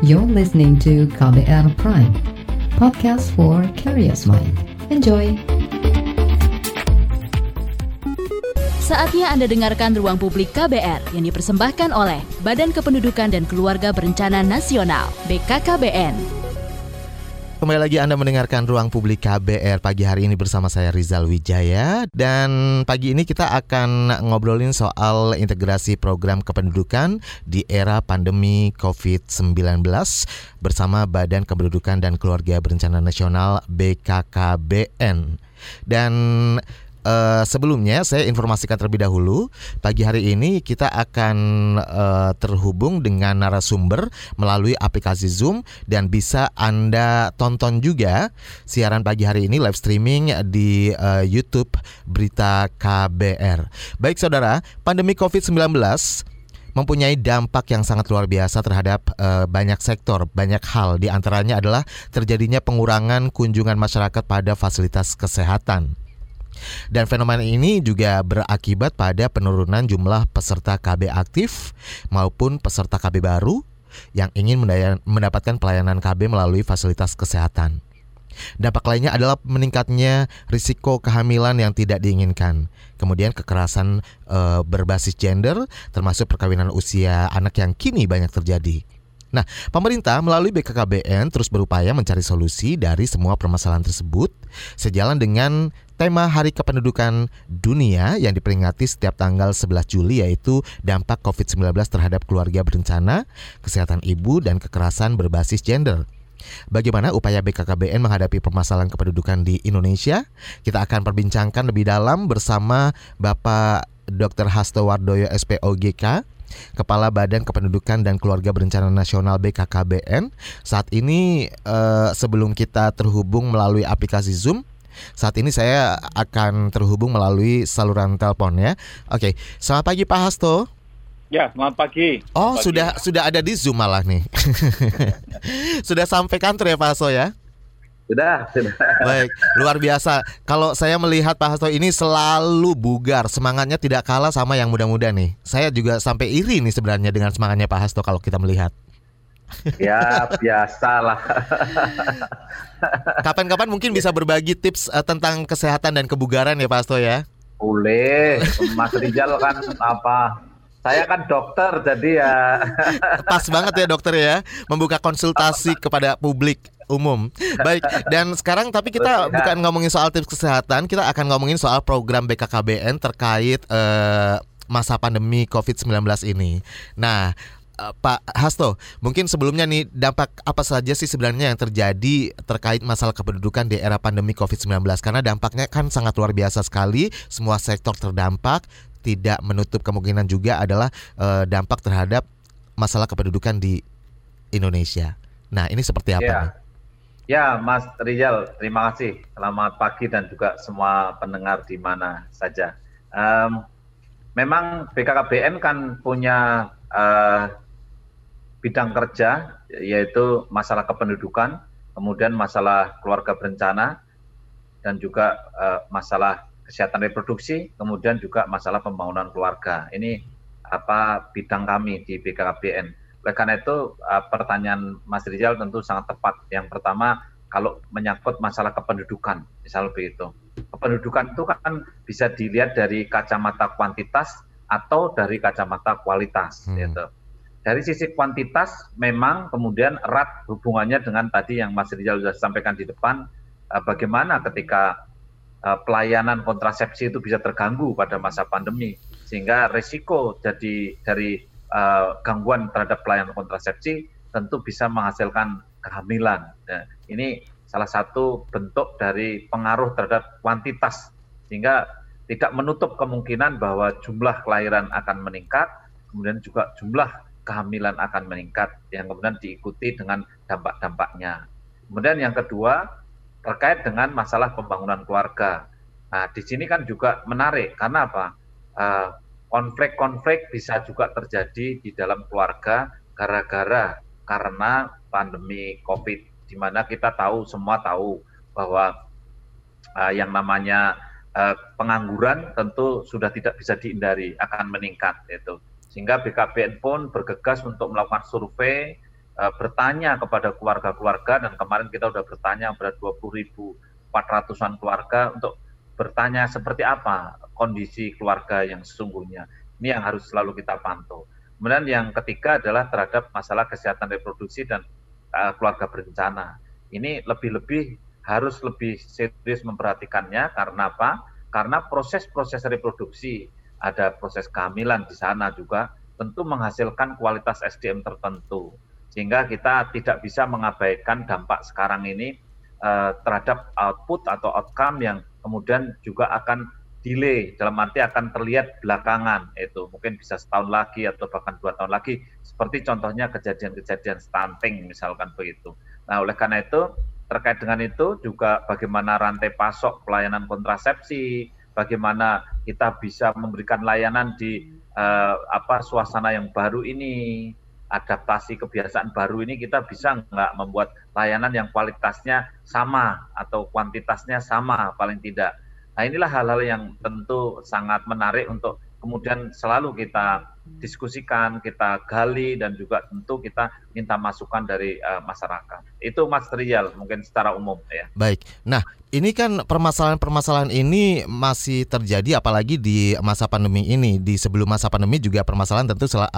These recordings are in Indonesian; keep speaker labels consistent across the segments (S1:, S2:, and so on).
S1: You're listening to KBR Prime, podcast for curious mind. Enjoy!
S2: Saatnya Anda dengarkan Ruang Publik KBR yang dipersembahkan oleh Badan Kependudukan dan Keluarga Berencana Nasional BKKBN.
S3: Kembali lagi Anda mendengarkan Ruang Publik KBR pagi hari ini bersama saya Rizal Wijaya dan pagi ini kita akan ngobrolin soal integrasi program kependudukan di era pandemi COVID-19 bersama Badan Kependudukan dan Keluarga Berencana Nasional BKKBN. Dan Uh, sebelumnya saya informasikan terlebih dahulu pagi hari ini kita akan uh, terhubung dengan narasumber melalui aplikasi Zoom dan bisa Anda tonton juga siaran pagi hari ini live streaming di uh, YouTube Berita KBR. Baik saudara, pandemi Covid-19 mempunyai dampak yang sangat luar biasa terhadap uh, banyak sektor, banyak hal. Di antaranya adalah terjadinya pengurangan kunjungan masyarakat pada fasilitas kesehatan. Dan fenomena ini juga berakibat pada penurunan jumlah peserta KB aktif maupun peserta KB baru yang ingin mendapatkan pelayanan KB melalui fasilitas kesehatan. Dampak lainnya adalah meningkatnya risiko kehamilan yang tidak diinginkan. Kemudian kekerasan e, berbasis gender termasuk perkawinan usia anak yang kini banyak terjadi. Nah, pemerintah melalui BKKBN terus berupaya mencari solusi dari semua permasalahan tersebut sejalan dengan tema Hari Kependudukan Dunia yang diperingati setiap tanggal 11 Juli yaitu dampak COVID-19 terhadap keluarga berencana, kesehatan ibu dan kekerasan berbasis gender. Bagaimana upaya BKKBN menghadapi permasalahan kependudukan di Indonesia? Kita akan perbincangkan lebih dalam bersama Bapak Dr. Hasto Wardoyo SPOGK Kepala Badan Kependudukan dan Keluarga Berencana Nasional BKKBN. Saat ini eh, sebelum kita terhubung melalui aplikasi Zoom, saat ini saya akan terhubung melalui saluran telepon ya. Oke, selamat pagi Pak Hasto.
S4: Ya, selamat pagi.
S3: Oh,
S4: pagi.
S3: sudah sudah ada di Zoom malah nih. sudah sampai kantor ya Pak Hasto ya?
S4: Sudah, sudah.
S3: Baik, luar biasa. Kalau saya melihat Pak Hasto ini selalu bugar, semangatnya tidak kalah sama yang muda-muda nih. Saya juga sampai iri nih sebenarnya dengan semangatnya Pak Hasto kalau kita melihat.
S4: Ya, biasalah.
S3: Kapan-kapan mungkin bisa berbagi tips uh, tentang kesehatan dan kebugaran ya Pak Hasto ya?
S4: Boleh. Mas Rijal kan apa saya kan dokter jadi ya
S3: pas banget ya dokter ya membuka konsultasi kepada publik umum. Baik, dan sekarang tapi kita bukan ngomongin soal tips kesehatan, kita akan ngomongin soal program BKKBN terkait uh, masa pandemi COVID-19 ini. Nah, uh, Pak Hasto, mungkin sebelumnya nih dampak apa saja sih sebenarnya yang terjadi terkait masalah kependudukan di era pandemi COVID-19 karena dampaknya kan sangat luar biasa sekali, semua sektor terdampak, tidak menutup kemungkinan juga adalah uh, dampak terhadap masalah kependudukan di Indonesia. Nah, ini seperti apa
S4: yeah.
S3: nih?
S4: Ya, Mas Rizal, terima kasih. Selamat pagi dan juga semua pendengar di mana saja. Um, memang BKKBN kan punya uh, bidang kerja, yaitu masalah kependudukan, kemudian masalah keluarga berencana, dan juga uh, masalah kesehatan reproduksi, kemudian juga masalah pembangunan keluarga. Ini apa bidang kami di BKKBN. Oleh karena itu uh, pertanyaan Mas Rizal tentu sangat tepat. Yang pertama kalau menyangkut masalah kependudukan, misal begitu. Kependudukan itu kan bisa dilihat dari kacamata kuantitas atau dari kacamata kualitas. Hmm. Gitu. Dari sisi kuantitas memang kemudian erat hubungannya dengan tadi yang Mas Rizal sudah sampaikan di depan, uh, bagaimana ketika uh, pelayanan kontrasepsi itu bisa terganggu pada masa pandemi, sehingga resiko jadi dari uh, gangguan terhadap pelayanan kontrasepsi tentu bisa menghasilkan kehamilan. Nah, ini salah satu bentuk dari pengaruh terhadap kuantitas sehingga tidak menutup kemungkinan bahwa jumlah kelahiran akan meningkat, kemudian juga jumlah kehamilan akan meningkat yang kemudian diikuti dengan dampak-dampaknya. Kemudian yang kedua terkait dengan masalah pembangunan keluarga. Nah, di sini kan juga menarik karena apa? Uh, konflik-konflik bisa juga terjadi di dalam keluarga gara-gara karena pandemi COVID, di mana kita tahu semua tahu bahwa uh, yang namanya uh, pengangguran tentu sudah tidak bisa dihindari akan meningkat itu. Sehingga BKBN pun bergegas untuk melakukan survei uh, bertanya kepada keluarga-keluarga dan kemarin kita sudah bertanya pada 20.400-an keluarga untuk bertanya seperti apa kondisi keluarga yang sesungguhnya. Ini yang harus selalu kita pantau. Kemudian yang ketiga adalah terhadap masalah kesehatan reproduksi dan uh, keluarga berencana. Ini lebih-lebih harus lebih serius memperhatikannya karena apa? Karena proses-proses reproduksi, ada proses kehamilan di sana juga tentu menghasilkan kualitas SDM tertentu. Sehingga kita tidak bisa mengabaikan dampak sekarang ini uh, terhadap output atau outcome yang kemudian juga akan delay dalam arti akan terlihat belakangan itu mungkin bisa setahun lagi atau bahkan dua tahun lagi seperti contohnya kejadian-kejadian stunting misalkan begitu. Nah oleh karena itu terkait dengan itu juga bagaimana rantai pasok pelayanan kontrasepsi, bagaimana kita bisa memberikan layanan di uh, apa suasana yang baru ini, adaptasi kebiasaan baru ini kita bisa nggak membuat layanan yang kualitasnya sama atau kuantitasnya sama paling tidak. Nah inilah hal-hal yang tentu sangat menarik untuk kemudian selalu kita diskusikan, kita gali dan juga tentu kita minta masukan dari uh, masyarakat. Itu Mas Trial mungkin secara umum ya.
S3: Baik. Nah, ini kan permasalahan-permasalahan ini masih terjadi apalagi di masa pandemi ini. Di sebelum masa pandemi juga permasalahan tentu uh,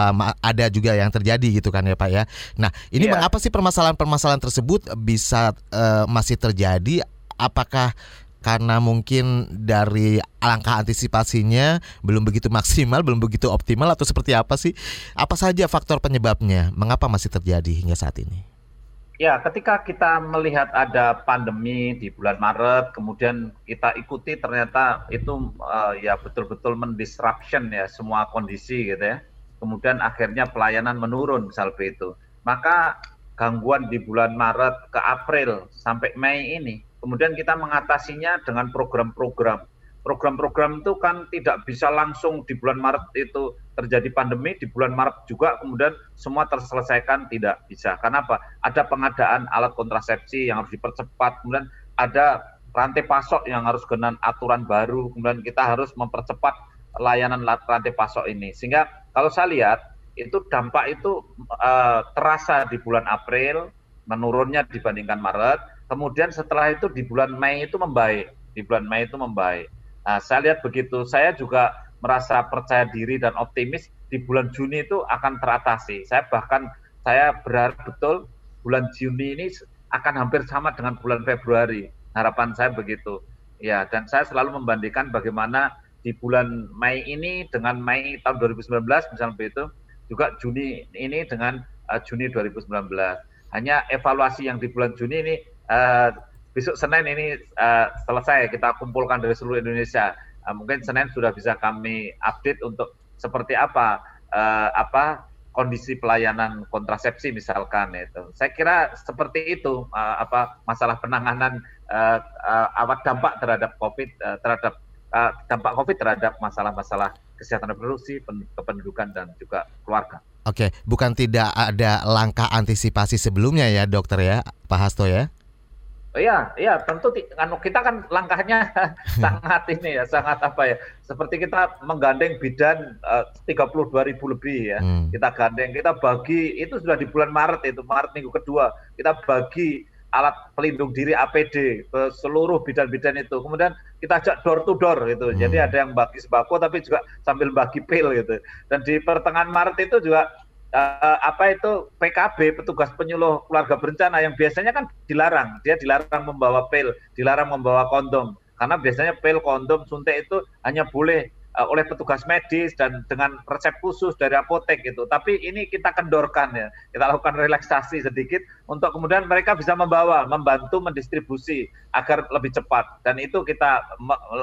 S3: ada juga yang terjadi gitu kan ya Pak ya. Nah, ini yeah. mengapa sih permasalahan-permasalahan tersebut bisa uh, masih terjadi? Apakah karena mungkin dari langkah antisipasinya belum begitu maksimal, belum begitu optimal atau seperti apa sih? Apa saja faktor penyebabnya? Mengapa masih terjadi hingga saat ini?
S4: Ya, ketika kita melihat ada pandemi di bulan Maret, kemudian kita ikuti ternyata itu uh, ya betul-betul mendisruption ya semua kondisi gitu ya. Kemudian akhirnya pelayanan menurun misal itu. Maka gangguan di bulan Maret ke April sampai Mei ini kemudian kita mengatasinya dengan program-program. Program-program itu kan tidak bisa langsung di bulan Maret itu terjadi pandemi, di bulan Maret juga kemudian semua terselesaikan tidak bisa. Karena apa? Ada pengadaan alat kontrasepsi yang harus dipercepat, kemudian ada rantai pasok yang harus dengan aturan baru, kemudian kita harus mempercepat layanan rantai pasok ini. Sehingga kalau saya lihat itu dampak itu uh, terasa di bulan April, menurunnya dibandingkan Maret, Kemudian setelah itu di bulan Mei itu membaik, di bulan Mei itu membaik. Nah, saya lihat begitu. Saya juga merasa percaya diri dan optimis di bulan Juni itu akan teratasi. Saya bahkan saya berharap betul bulan Juni ini akan hampir sama dengan bulan Februari. Harapan saya begitu. Ya, dan saya selalu membandingkan bagaimana di bulan Mei ini dengan Mei tahun 2019 misalnya begitu, juga Juni ini dengan uh, Juni 2019. Hanya evaluasi yang di bulan Juni ini uh, besok Senin ini uh, selesai kita kumpulkan dari seluruh Indonesia. Uh, mungkin Senin sudah bisa kami update untuk seperti apa uh, apa kondisi pelayanan kontrasepsi misalkan itu. Saya kira seperti itu uh, apa masalah penanganan uh, uh, awat dampak terhadap COVID uh, terhadap uh, dampak COVID terhadap masalah-masalah kesehatan reproduksi, kependudukan dan juga keluarga.
S3: Oke, bukan tidak ada langkah antisipasi sebelumnya ya, dokter ya, Pak Hasto ya?
S4: Iya, iya tentu anu kita kan langkahnya sangat ini ya, sangat apa ya. Seperti kita menggandeng bidan eh, puluh dua ribu lebih ya. Hmm. Kita gandeng, kita bagi itu sudah di bulan Maret itu, Maret minggu kedua. Kita bagi alat pelindung diri APD ke seluruh bidan-bidan itu. Kemudian kita ajak door to door gitu. Hmm. Jadi ada yang bagi sembako tapi juga sambil bagi pil gitu. Dan di pertengahan Maret itu juga uh, apa itu PKB petugas penyuluh keluarga berencana yang biasanya kan dilarang. Dia dilarang membawa pil dilarang membawa kondom. Karena biasanya pil kondom suntik itu hanya boleh uh, oleh petugas medis dan dengan resep khusus dari apotek gitu. Tapi ini kita kendorkan ya. Kita lakukan relaksasi sedikit untuk kemudian mereka bisa membawa membantu mendistribusi agar lebih cepat. Dan itu kita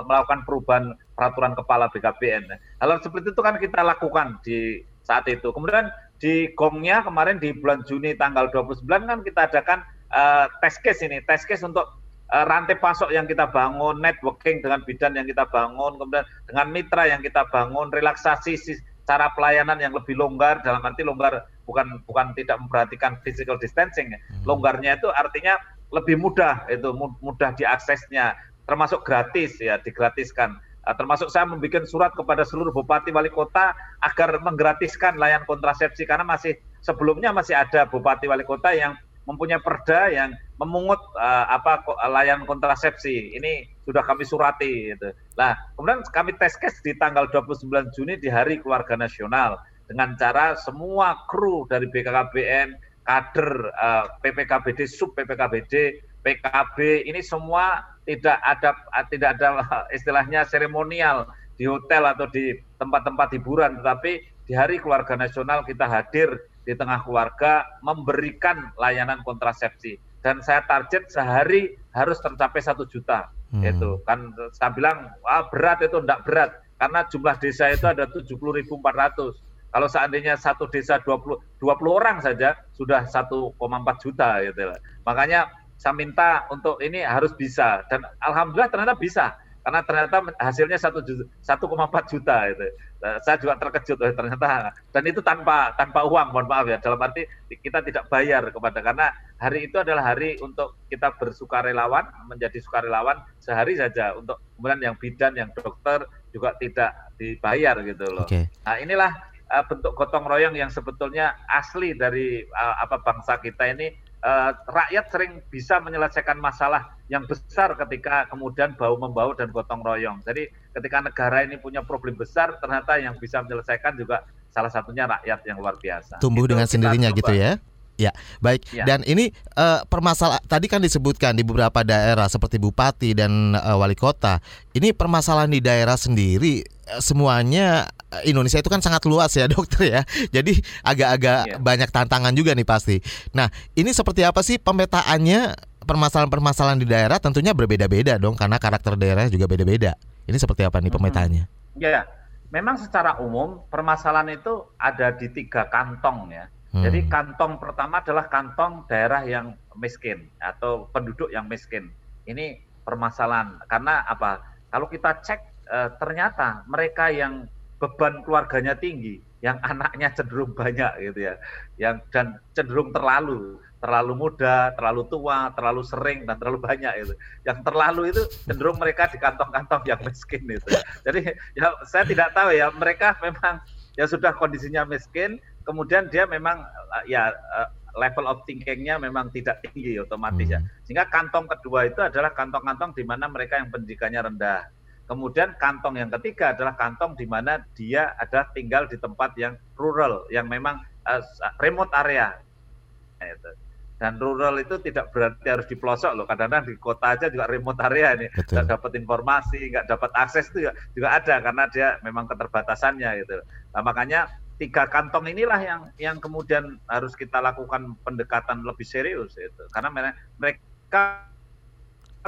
S4: melakukan perubahan peraturan kepala BKBN hal seperti itu kan kita lakukan di saat itu. Kemudian di gongnya kemarin di bulan Juni tanggal 29 kan kita adakan uh, test case ini, test case untuk uh, rantai pasok yang kita bangun, networking dengan bidan yang kita bangun, kemudian dengan mitra yang kita bangun, relaksasi cara pelayanan yang lebih longgar dalam arti longgar bukan bukan tidak memperhatikan physical distancing ya. Hmm. Longgarnya itu artinya lebih mudah itu mudah diaksesnya termasuk gratis ya digratiskan termasuk saya membuat surat kepada seluruh bupati wali kota agar menggratiskan layanan kontrasepsi karena masih sebelumnya masih ada bupati wali kota yang mempunyai perda yang memungut uh, apa layanan kontrasepsi. Ini sudah kami surati gitu. Nah, kemudian kami tes case di tanggal 29 Juni di Hari Keluarga Nasional dengan cara semua kru dari BKKBN, kader uh, PPKBD, sub PPKBD, PKB ini semua tidak ada tidak ada istilahnya seremonial di hotel atau di tempat-tempat hiburan, tetapi di Hari Keluarga Nasional kita hadir di tengah keluarga memberikan layanan kontrasepsi. Dan saya target sehari harus tercapai satu juta. Hmm. itu kan saya bilang ah, berat itu tidak berat. Karena jumlah desa itu ada 70.400 kalau seandainya satu desa 20 20 orang saja sudah 1,4 juta gitu. Makanya saya minta untuk ini harus bisa. Dan alhamdulillah ternyata bisa. Karena ternyata hasilnya satu satu koma empat juta itu nah, saya juga terkejut oh, ternyata. Dan itu tanpa tanpa uang mohon maaf ya. Dalam arti kita tidak bayar kepada karena hari itu adalah hari untuk kita bersukarelawan menjadi sukarelawan sehari saja. Untuk kemudian yang bidan yang dokter juga tidak dibayar gitu loh. Okay. nah inilah uh, bentuk gotong royong yang sebetulnya asli dari uh, apa bangsa kita ini uh, rakyat sering bisa menyelesaikan masalah yang besar ketika kemudian bau membau dan gotong royong. Jadi ketika negara ini punya problem besar, ternyata yang bisa menyelesaikan juga salah satunya rakyat yang luar biasa.
S3: Tumbuh Itu dengan sendirinya gitu ya? Ya, baik. Ya. Dan ini uh, permasalahan tadi kan disebutkan di beberapa daerah seperti bupati dan uh, wali kota. Ini permasalahan di daerah sendiri uh, semuanya Indonesia itu kan sangat luas ya dokter ya. Jadi agak-agak ya. banyak tantangan juga nih pasti. Nah, ini seperti apa sih pemetaannya permasalahan-permasalahan di daerah tentunya berbeda-beda dong karena karakter daerah juga beda-beda. Ini seperti apa nih pemetaannya?
S4: Ya, memang secara umum permasalahan itu ada di tiga kantong ya Hmm. Jadi kantong pertama adalah kantong daerah yang miskin atau penduduk yang miskin. Ini permasalahan karena apa? Kalau kita cek e, ternyata mereka yang beban keluarganya tinggi, yang anaknya cenderung banyak gitu ya, yang dan cenderung terlalu terlalu muda, terlalu tua, terlalu sering dan terlalu banyak itu. Yang terlalu itu cenderung mereka di kantong-kantong yang miskin itu. Jadi ya saya tidak tahu ya mereka memang ya sudah kondisinya miskin, kemudian dia memang eh, ya eh, level of thinkingnya memang tidak tinggi otomatis ya. hmm. ya. Sehingga kantong kedua itu adalah kantong-kantong di mana mereka yang pendidikannya rendah. Kemudian kantong yang ketiga adalah kantong di mana dia ada tinggal di tempat yang rural, yang memang uh, remote area. Dan rural itu tidak berarti harus di pelosok loh. Kadang-kadang di kota aja juga remote area ini, nggak dapat informasi, nggak dapat akses itu juga, juga ada karena dia memang keterbatasannya gitu. Nah, makanya tiga kantong inilah yang yang kemudian harus kita lakukan pendekatan lebih serius itu karena mereka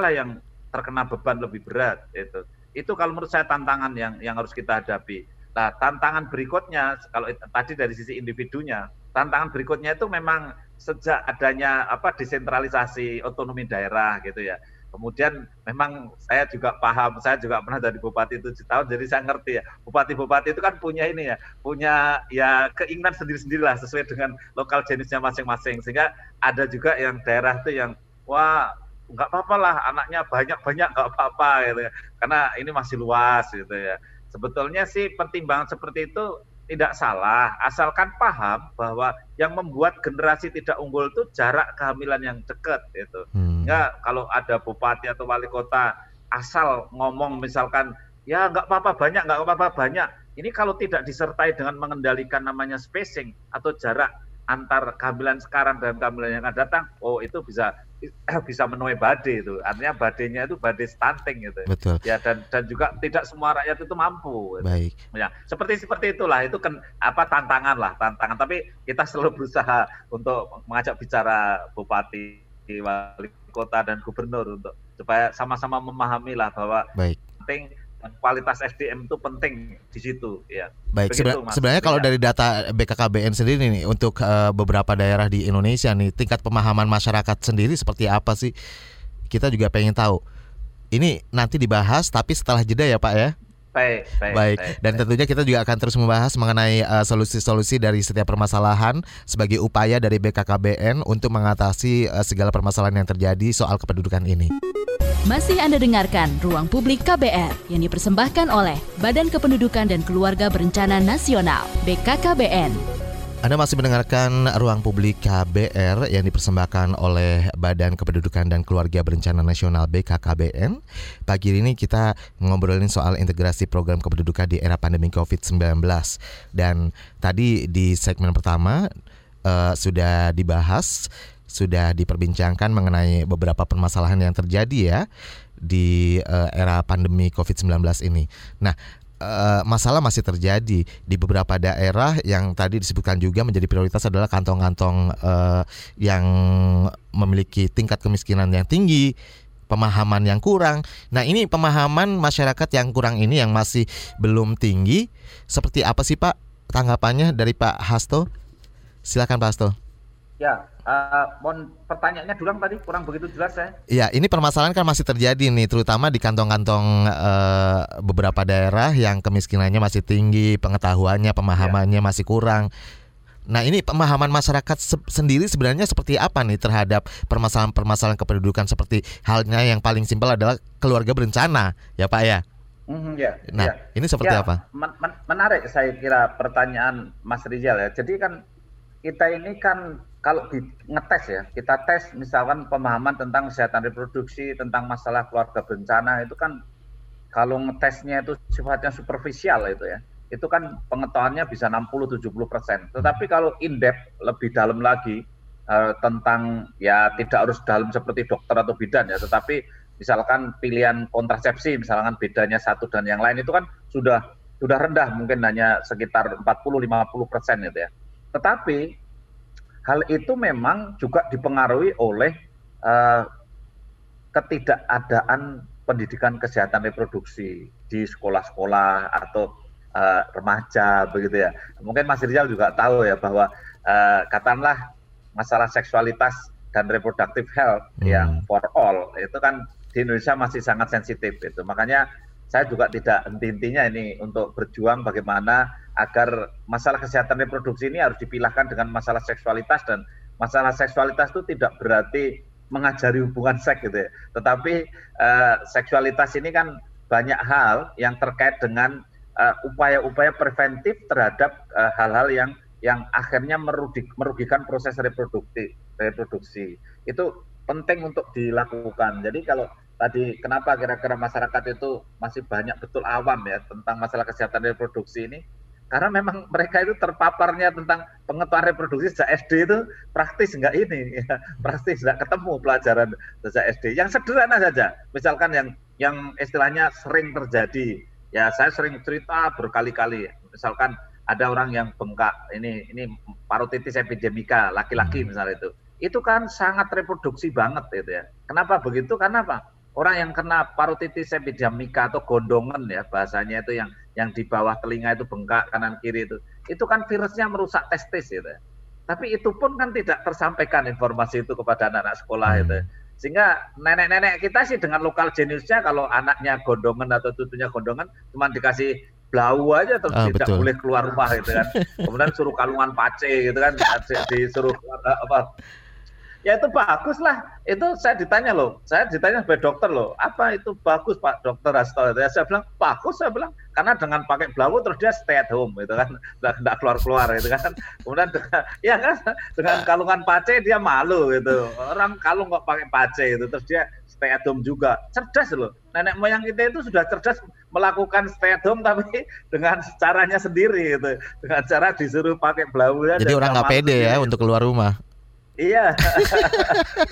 S4: lah yang terkena beban lebih berat itu itu kalau menurut saya tantangan yang yang harus kita hadapi nah tantangan berikutnya kalau tadi dari sisi individunya tantangan berikutnya itu memang sejak adanya apa desentralisasi otonomi daerah gitu ya Kemudian memang saya juga paham, saya juga pernah dari bupati tujuh tahun, jadi saya ngerti ya. Bupati-bupati itu kan punya ini ya, punya ya keinginan sendiri-sendiri lah sesuai dengan lokal jenisnya masing-masing. Sehingga ada juga yang daerah itu yang wah nggak apa-apa lah anaknya banyak-banyak nggak apa-apa gitu ya. Karena ini masih luas gitu ya. Sebetulnya sih pertimbangan seperti itu tidak salah, asalkan paham bahwa yang membuat generasi tidak unggul itu jarak kehamilan yang dekat itu. Hmm. Ya kalau ada bupati atau wali kota asal ngomong misalkan ya nggak apa-apa banyak, nggak apa-apa banyak. Ini kalau tidak disertai dengan mengendalikan namanya spacing atau jarak antar kehamilan sekarang dan kehamilan yang akan datang, oh itu bisa bisa menuai badai itu. Artinya badainya itu badai stunting gitu.
S3: Betul.
S4: Ya dan dan juga tidak semua rakyat itu mampu.
S3: Gitu. Baik.
S4: Ya, seperti seperti itulah itu kan apa tantangan lah, tantangan. Tapi kita selalu berusaha untuk mengajak bicara bupati, wali kota dan gubernur untuk supaya sama-sama memahami lah bahwa
S3: Baik.
S4: penting kualitas SDM itu penting di situ ya.
S3: Baik, Begitu, sebenarnya kalau dari data BKKBN sendiri nih untuk uh, beberapa daerah di Indonesia nih tingkat pemahaman masyarakat sendiri seperti apa sih? Kita juga pengen tahu. Ini nanti dibahas tapi setelah jeda ya, Pak ya.
S4: Baik, baik,
S3: baik. Dan tentunya kita juga akan terus membahas mengenai eh, solusi-solusi uh, dari setiap permasalahan sebagai upaya dari BKKBN untuk mengatasi uh, segala permasalahan yang terjadi soal kependudukan ini.
S2: Masih Anda dengarkan Ruang Publik KBR yang dipersembahkan oleh Badan Kependudukan dan Keluarga Berencana Nasional (BKKBN).
S3: Anda masih mendengarkan Ruang Publik KBR yang dipersembahkan oleh Badan Kependudukan dan Keluarga Berencana Nasional BKKBN. Pagi ini kita ngobrolin soal integrasi program kependudukan di era pandemi COVID-19. Dan tadi di segmen pertama uh, sudah dibahas, sudah diperbincangkan mengenai beberapa permasalahan yang terjadi ya di uh, era pandemi COVID-19 ini. Nah, Eh, masalah masih terjadi di beberapa daerah yang tadi disebutkan juga menjadi prioritas adalah kantong-kantong uh, yang memiliki tingkat kemiskinan yang tinggi, pemahaman yang kurang. Nah, ini pemahaman masyarakat yang kurang ini yang masih belum tinggi. Seperti apa sih Pak tanggapannya dari Pak Hasto? Silakan Pak Hasto.
S4: Ya, uh, mohon pertanyaannya dulu tadi kurang begitu jelas saya.
S3: Iya, ini permasalahan kan masih terjadi nih, terutama di kantong-kantong uh, beberapa daerah yang kemiskinannya masih tinggi, pengetahuannya, pemahamannya ya. masih kurang. Nah, ini pemahaman masyarakat se sendiri sebenarnya seperti apa nih terhadap permasalahan-permasalahan kependudukan seperti halnya yang paling simpel adalah keluarga berencana, ya Pak ya?
S4: Mm, ya,
S3: nah, ya. ini seperti ya, apa?
S4: Men men menarik saya kira pertanyaan Mas Rizal ya. Jadi kan kita ini kan kalau di ngetes ya, kita tes misalkan pemahaman tentang kesehatan reproduksi, tentang masalah keluarga bencana itu kan kalau ngetesnya itu sifatnya superficial itu ya, itu kan pengetahuannya bisa 60-70 persen. Tetapi kalau in depth lebih dalam lagi uh, tentang ya tidak harus dalam seperti dokter atau bidan ya, tetapi misalkan pilihan kontrasepsi, misalkan bedanya satu dan yang lain itu kan sudah sudah rendah mungkin hanya sekitar 40-50 persen itu ya. Tetapi hal itu memang juga dipengaruhi oleh uh, ketidakadaan pendidikan kesehatan reproduksi di sekolah-sekolah atau uh, remaja begitu ya. Mungkin Mas Rizal juga tahu ya bahwa uh, katakanlah masalah seksualitas dan reproductive health hmm. yang for all itu kan di Indonesia masih sangat sensitif itu. Makanya saya juga tidak henti-hentinya ini untuk berjuang bagaimana agar masalah kesehatan reproduksi ini harus dipilahkan dengan masalah seksualitas dan masalah seksualitas itu tidak berarti mengajari hubungan seks gitu ya. Tetapi uh, seksualitas ini kan banyak hal yang terkait dengan eh, upaya-upaya preventif terhadap eh, hal-hal yang yang akhirnya merugi, merugikan proses reproduksi reproduksi. Itu penting untuk dilakukan. Jadi kalau tadi kenapa kira-kira masyarakat itu masih banyak betul awam ya tentang masalah kesehatan reproduksi ini? Karena memang mereka itu terpaparnya tentang pengetahuan reproduksi sejak SD itu praktis enggak ini ya, praktis enggak ketemu pelajaran sejak SD yang sederhana saja misalkan yang yang istilahnya sering terjadi. Ya saya sering cerita berkali-kali. Misalkan ada orang yang bengkak ini ini parotitis epidemika laki-laki hmm. misalnya itu. Itu kan sangat reproduksi banget itu ya. Kenapa begitu? Karena apa orang yang kena parotitis epidemika atau gondongan ya bahasanya itu yang yang di bawah telinga itu bengkak kanan kiri itu itu kan virusnya merusak testis gitu ya. Tapi itu pun kan tidak tersampaikan informasi itu kepada anak-anak sekolah hmm. itu. Sehingga nenek-nenek kita sih dengan lokal jeniusnya kalau anaknya gondongan atau tutunya gondongan cuma dikasih blau aja terus oh, tidak betul. boleh keluar rumah gitu kan. Kemudian suruh kalungan pace gitu kan disuruh apa ya itu bagus lah. Itu saya ditanya loh, saya ditanya sebagai dokter loh, apa itu bagus Pak Dokter Hasto? Ya, saya bilang bagus, saya bilang karena dengan pakai belawu terus dia stay at home gitu kan, nggak keluar keluar gitu kan. Kemudian dengan, ya kan dengan kalungan pace dia malu gitu. Orang kalung kok pakai pace itu terus dia stay at home juga. Cerdas loh. Nenek moyang kita itu sudah cerdas melakukan stay at home tapi dengan caranya sendiri gitu. Dengan cara disuruh pakai belawu
S3: Jadi orang nggak pede ya untuk keluar rumah.
S4: Iya.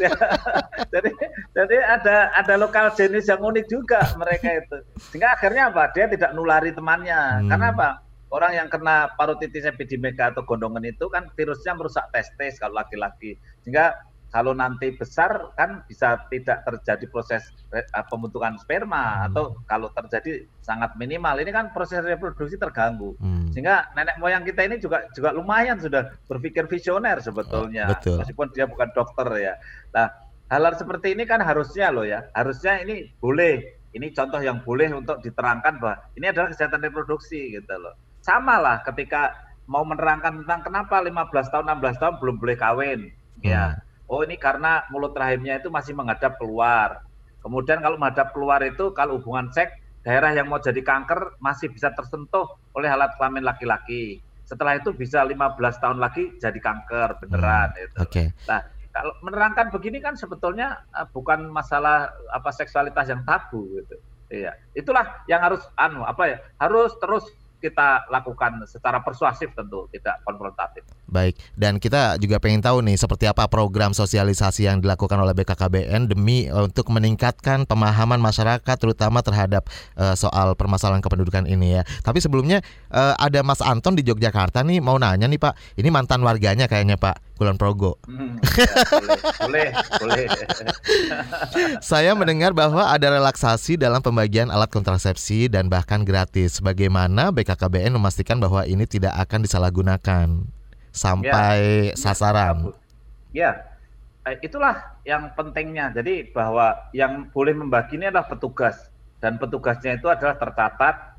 S4: jadi jadi ada ada lokal jenis yang unik juga mereka itu. Sehingga akhirnya apa? Dia tidak nulari temannya. Hmm. Karena apa? Orang yang kena parotitis epidemika atau gondongan itu kan virusnya merusak testis kalau laki-laki. Sehingga kalau nanti besar kan bisa tidak terjadi proses uh, pembentukan sperma hmm. atau kalau terjadi sangat minimal ini kan proses reproduksi terganggu hmm. sehingga nenek moyang kita ini juga juga lumayan sudah berpikir visioner sebetulnya oh, betul. meskipun dia bukan dokter ya nah hal-hal seperti ini kan harusnya loh ya harusnya ini boleh ini contoh yang boleh untuk diterangkan bahwa ini adalah kesehatan reproduksi gitu loh sama lah ketika mau menerangkan tentang kenapa 15 tahun 16 tahun belum boleh kawin ya. hmm. ya oh ini karena mulut rahimnya itu masih menghadap keluar. Kemudian kalau menghadap keluar itu kalau hubungan seks daerah yang mau jadi kanker masih bisa tersentuh oleh alat kelamin laki-laki. setelah itu bisa 15 tahun lagi jadi kanker beneran
S3: Hmm,
S4: itu.
S3: Oke.
S4: Nah, kalau menerangkan begini kan sebetulnya uh, bukan masalah apa seksualitas yang tabu gitu. Iya. Itulah yang harus anu apa ya? Harus terus kita lakukan secara persuasif tentu, tidak konfrontatif.
S3: Baik, dan kita juga pengen tahu nih seperti apa program sosialisasi yang dilakukan oleh BKKBN demi eh, untuk meningkatkan pemahaman masyarakat terutama terhadap eh, soal permasalahan kependudukan ini ya. Tapi sebelumnya eh, ada Mas Anton di Yogyakarta nih mau nanya nih Pak. Ini mantan warganya kayaknya Pak Kulon Progo.
S4: Hmm, ya, boleh, boleh, boleh.
S3: Saya mendengar bahwa ada relaksasi dalam pembagian alat kontrasepsi dan bahkan gratis. Bagaimana BKKBN memastikan bahwa ini tidak akan disalahgunakan sampai sasaran?
S4: Ya, eh, itulah yang pentingnya. Jadi bahwa yang boleh membagi ini adalah petugas dan petugasnya itu adalah tercatat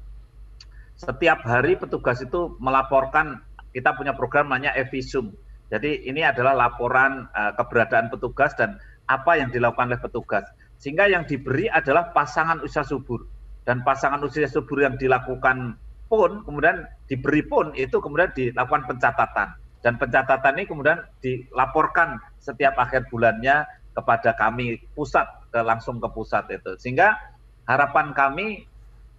S4: setiap hari petugas itu melaporkan kita punya program namanya Evisum. Jadi ini adalah laporan uh, keberadaan petugas dan apa yang dilakukan oleh petugas. Sehingga yang diberi adalah pasangan usia subur. Dan pasangan usia subur yang dilakukan pun kemudian diberi pun itu kemudian dilakukan pencatatan. Dan pencatatan ini kemudian dilaporkan setiap akhir bulannya kepada kami pusat ke langsung ke pusat itu. Sehingga harapan kami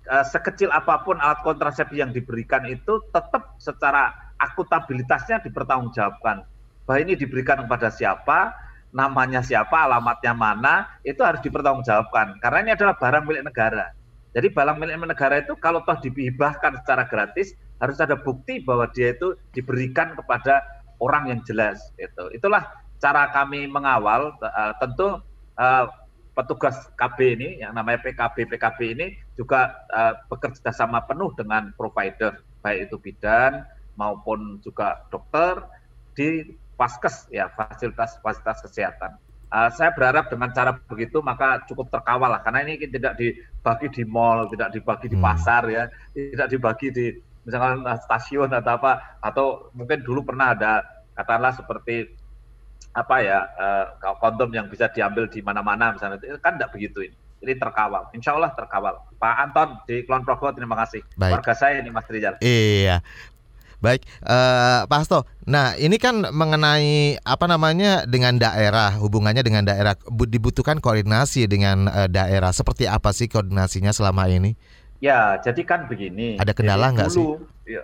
S4: eh, sekecil apa pun alat kontrasepsi yang diberikan itu tetap secara akutabilitasnya dipertanggungjawabkan. Bahwa ini diberikan kepada siapa namanya siapa alamatnya mana itu harus dipertanggungjawabkan. Karena ini adalah barang milik negara. Jadi barang milik negara itu kalau toh dihibahkan secara gratis harus ada bukti bahwa dia itu diberikan kepada orang yang jelas itu. Itulah cara kami mengawal uh, tentu uh, petugas KB ini yang namanya PKB PKB ini juga uh, bekerja sama penuh dengan provider baik itu bidan maupun juga dokter di paskes ya fasilitas fasilitas kesehatan. Uh, saya berharap dengan cara begitu maka cukup terkawal lah karena ini tidak dibagi di mall, tidak dibagi di
S3: Hmm.
S4: pasar ya, tidak dibagi di misalkan uh, stasiun atau apa atau mungkin dulu pernah ada katakanlah seperti apa ya uh, kondom yang bisa diambil di mana-mana misalnya itu kan tidak begitu ini. Ini terkawal, insya Allah terkawal. Pak Anton di Kulon Progo terima kasih.
S3: Baik.
S4: Warga saya ini Mas Rizal.
S3: Iya. Baik, eh, Pak Hasto. Nah, ini kan mengenai apa namanya dengan daerah, hubungannya dengan daerah Bu- dibutuhkan koordinasi dengan eh, daerah. Seperti apa sih koordinasinya selama ini?
S4: Ya, jadi kan begini.
S3: Ada kendala nggak sih?
S4: dulu, Ya,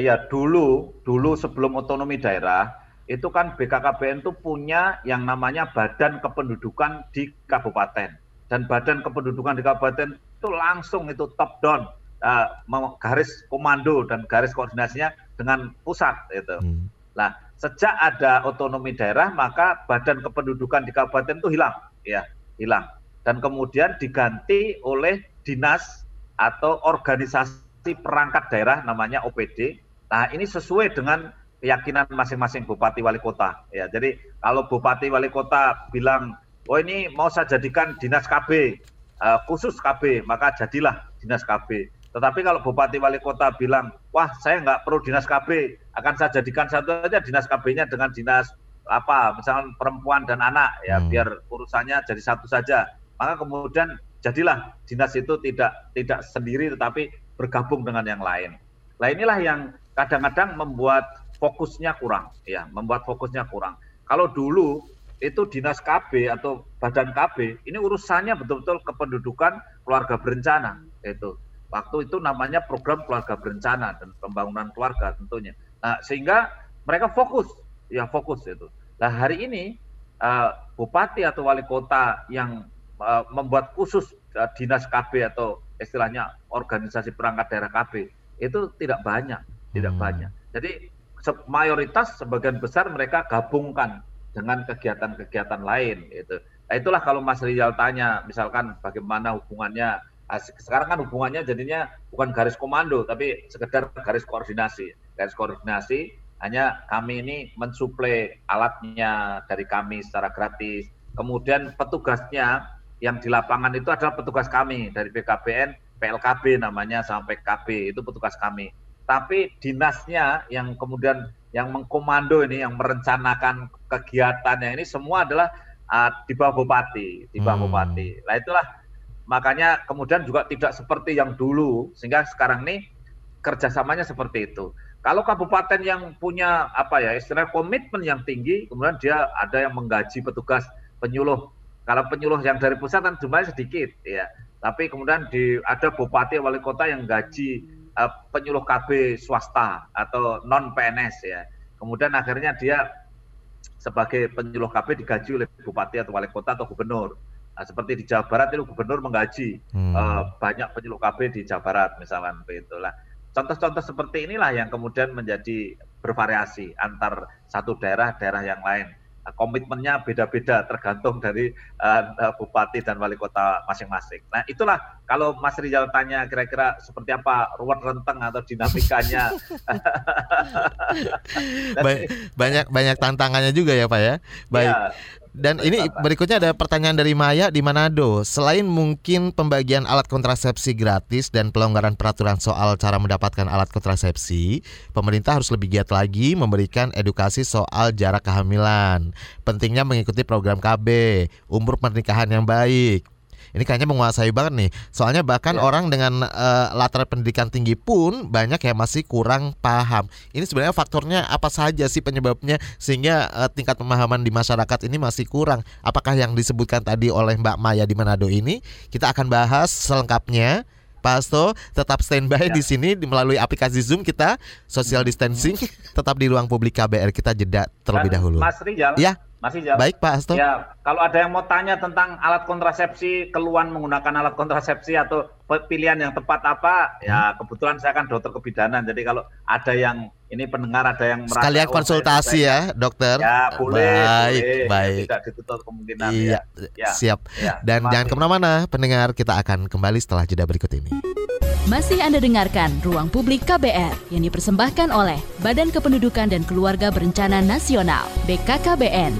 S4: ya dulu, dulu sebelum otonomi daerah itu kan BKKBN itu punya yang namanya Badan Kependudukan di kabupaten dan Badan Kependudukan di kabupaten itu langsung itu top down uh, garis komando dan garis koordinasinya dengan pusat itu.
S3: Hmm.
S4: Nah, sejak ada otonomi daerah, maka badan kependudukan di kabupaten itu hilang, ya, hilang. Dan kemudian diganti oleh dinas atau organisasi perangkat daerah namanya OPD. Nah, ini sesuai dengan keyakinan masing-masing bupati wali kota, ya. Jadi kalau bupati wali kota bilang, "Oh, ini mau saya jadikan dinas KB, eh, khusus KB," maka jadilah dinas KB. Tetapi kalau Bupati Wali Kota bilang, wah saya nggak perlu dinas KB, akan saya jadikan satu aja dinas KB-nya dengan dinas apa, misalnya perempuan dan anak, ya
S3: Hmm.
S4: biar urusannya jadi satu saja. Maka kemudian jadilah dinas itu tidak tidak sendiri tetapi bergabung dengan yang lain. Nah inilah yang kadang-kadang membuat fokusnya kurang, ya membuat fokusnya kurang. Kalau dulu itu dinas KB atau badan KB ini urusannya betul-betul kependudukan keluarga berencana itu waktu itu namanya program keluarga berencana dan pembangunan keluarga tentunya. Nah, sehingga mereka fokus, ya fokus itu. Nah, hari ini uh, bupati atau wali kota yang uh, membuat khusus uh, dinas KB atau istilahnya organisasi perangkat daerah KB itu tidak banyak, tidak
S3: Hmm.
S4: banyak. Jadi se- mayoritas sebagian besar mereka gabungkan dengan kegiatan-kegiatan lain itu. Nah, itulah kalau Mas Rizal tanya misalkan bagaimana hubungannya sekarang kan hubungannya jadinya bukan garis komando tapi sekedar garis koordinasi. Garis koordinasi hanya kami ini mensuplai alatnya dari kami secara gratis. Kemudian petugasnya yang di lapangan itu adalah petugas kami dari BKBN, PLKB namanya sampai PKB itu petugas kami. Tapi dinasnya yang kemudian yang mengkomando ini, yang merencanakan kegiatannya ini semua adalah ah, di bawah bupati, di bawah
S3: Hmm.
S4: bupati. Nah itulah makanya kemudian juga tidak seperti yang dulu sehingga sekarang ini kerjasamanya seperti itu Kalau kabupaten yang punya apa ya istilah komitmen yang tinggi, kemudian dia ada yang menggaji petugas penyuluh. Kalau penyuluh yang dari pusat kan jumlahnya sedikit, ya. Tapi kemudian di ada bupati wali kota yang gaji uh, penyuluh KB swasta atau non PNS ya. Kemudian akhirnya dia sebagai penyuluh KB digaji oleh bupati atau wali kota atau gubernur. Nah, seperti di Jawa Barat itu gubernur menggaji hmm. uh, banyak penyuluh KB di Jawa Barat misalkan begitu lah. Contoh-contoh seperti inilah yang kemudian menjadi bervariasi antar satu daerah daerah yang lain komitmennya beda-beda tergantung dari uh, bupati dan wali kota masing-masing. Nah itulah kalau Mas Rizal tanya kira-kira seperti apa ruwet renteng atau dinamikanya.
S3: banyak banyak tantangannya juga ya Pak ya. Baik. Ya. Dan ini berikutnya ada pertanyaan dari Maya di Manado. Selain mungkin pembagian alat kontrasepsi gratis dan pelonggaran peraturan soal cara mendapatkan alat kontrasepsi, pemerintah harus lebih giat lagi memberikan edukasi soal jarak kehamilan. Pentingnya mengikuti program KB, umur pernikahan yang baik, ini kayaknya menguasai banget nih. Soalnya bahkan ya. orang dengan uh, latar pendidikan tinggi pun banyak yang masih kurang paham. Ini sebenarnya faktornya apa saja sih penyebabnya sehingga uh, tingkat pemahaman di masyarakat ini masih kurang. Apakah yang disebutkan tadi oleh Mbak Maya di Manado ini? Kita akan bahas selengkapnya. Pak Asto tetap standby ya. di sini melalui aplikasi Zoom kita social distancing tetap di ruang publik KBR kita jeda terlebih Dan dahulu.
S4: Mas Rijal.
S3: Ya. Masih jawab. Baik Pak Asto.
S4: Ya, kalau ada yang mau tanya tentang alat kontrasepsi, keluhan menggunakan alat kontrasepsi atau pilihan yang tepat apa, ya hmm. ya kebetulan saya kan dokter kebidanan. Jadi kalau ada yang ini pendengar ada yang
S3: merasa sekalian oh, konsultasi ya, dokter.
S4: Ya, boleh.
S3: Baik, boleh. baik.
S4: Tidak ditutup kemungkinan
S3: iya, ya. ya. Siap. Ya, Dan jangan ke mana-mana, pendengar kita akan kembali setelah jeda berikut ini.
S2: Masih Anda dengarkan Ruang Publik KBR yang dipersembahkan oleh Badan Kependudukan dan Keluarga Berencana Nasional (BKKBN).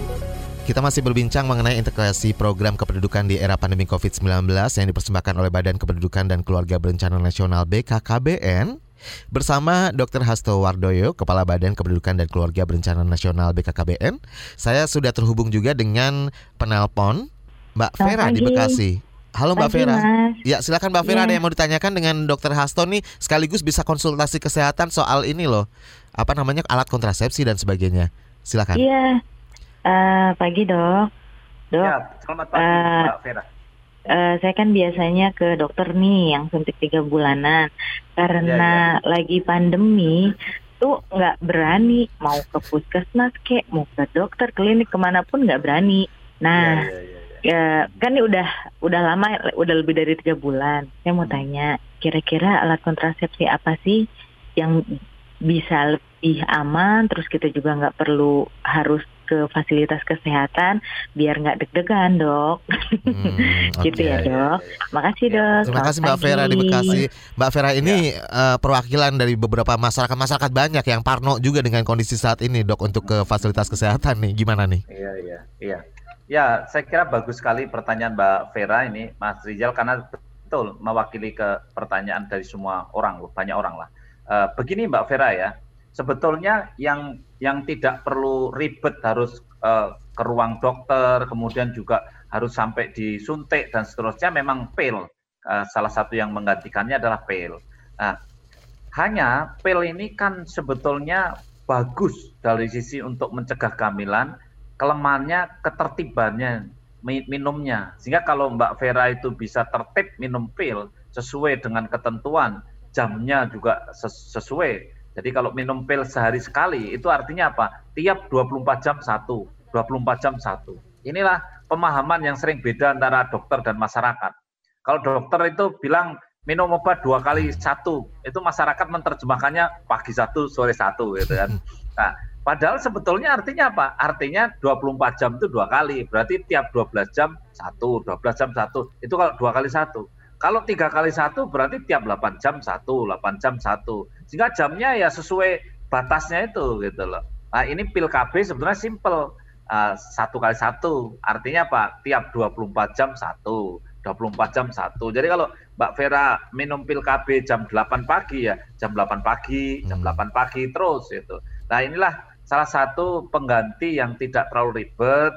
S3: Kita masih berbincang mengenai integrasi program kependudukan di era pandemi COVID-19 yang dipersembahkan oleh Badan Kependudukan dan Keluarga Berencana Nasional (BKKBN) bersama Dr. Hasto Wardoyo, Kepala Badan Kependudukan dan Keluarga Berencana Nasional (BKKBN). Saya sudah terhubung juga dengan penelpon Mbak Vera di Bekasi. Halo Mbak Pagi, Vera. Mas. Ya, silakan Mbak Vera ya. ada yang mau ditanyakan dengan Dokter Hasto nih sekaligus bisa konsultasi kesehatan soal ini loh. Apa namanya alat kontrasepsi dan sebagainya. Silakan.
S5: Iya. Uh, pagi, Dok. Dok. Ya, selamat pagi uh, Mbak Vera. Uh, saya kan biasanya ke dokter nih yang suntik tiga bulanan. Karena ya, ya. lagi pandemi tuh nggak berani. Mau ke puskesmas kek mau ke dokter klinik ke mana pun nggak berani. Nah, ya, ya, ya ya kan ini udah udah lama udah lebih dari tiga bulan. Saya mau tanya kira-kira alat kontrasepsi apa sih yang bisa lebih aman? Terus kita juga nggak perlu harus ke fasilitas kesehatan biar nggak deg-degan dok. Hmm, gitu okay. ya dok. Makasih dok.
S3: Terima kasih mbak Vera di Bekasi. Mbak Vera ini ya. uh, perwakilan dari beberapa masyarakat masyarakat banyak yang parno juga dengan kondisi saat ini dok untuk ke fasilitas kesehatan nih. Gimana nih?
S4: Iya iya iya. Ya, saya kira bagus sekali pertanyaan Mbak Vera ini, Mas Rizal, karena betul mewakili ke pertanyaan dari semua orang, banyak orang lah. Uh, begini Mbak Vera ya, sebetulnya yang yang tidak perlu ribet harus uh, ke ruang dokter, kemudian juga harus sampai disuntik dan seterusnya memang pil. Uh, salah satu yang menggantikannya adalah pil. Nah, hanya pil ini kan sebetulnya bagus dari sisi untuk mencegah kehamilan, kelemahannya ketertibannya minumnya. Sehingga kalau Mbak Vera itu bisa tertib minum pil sesuai dengan ketentuan, jamnya juga sesuai. Jadi kalau minum pil sehari sekali itu artinya apa? Tiap 24 jam satu, 24 jam satu. Inilah pemahaman yang sering beda antara dokter dan masyarakat. Kalau dokter itu bilang minum obat dua kali satu, itu masyarakat menerjemahkannya pagi satu, sore satu gitu kan. Nah, Padahal sebetulnya artinya apa? Artinya 24 jam itu dua kali. Berarti tiap 12 jam satu, 12 jam satu. Itu kalau dua kali satu. Kalau tiga kali satu berarti tiap 8 jam satu, 8 jam satu. Sehingga jamnya ya sesuai batasnya itu gitu loh. Nah ini pil KB sebenarnya simple. Uh, satu kali satu. Artinya apa? Tiap 24 jam satu. 24 jam satu. Jadi kalau Mbak Vera minum pil KB jam 8 pagi ya, jam 8 pagi, jam 8 hmm. pagi terus itu. Nah inilah salah satu pengganti yang tidak terlalu ribet.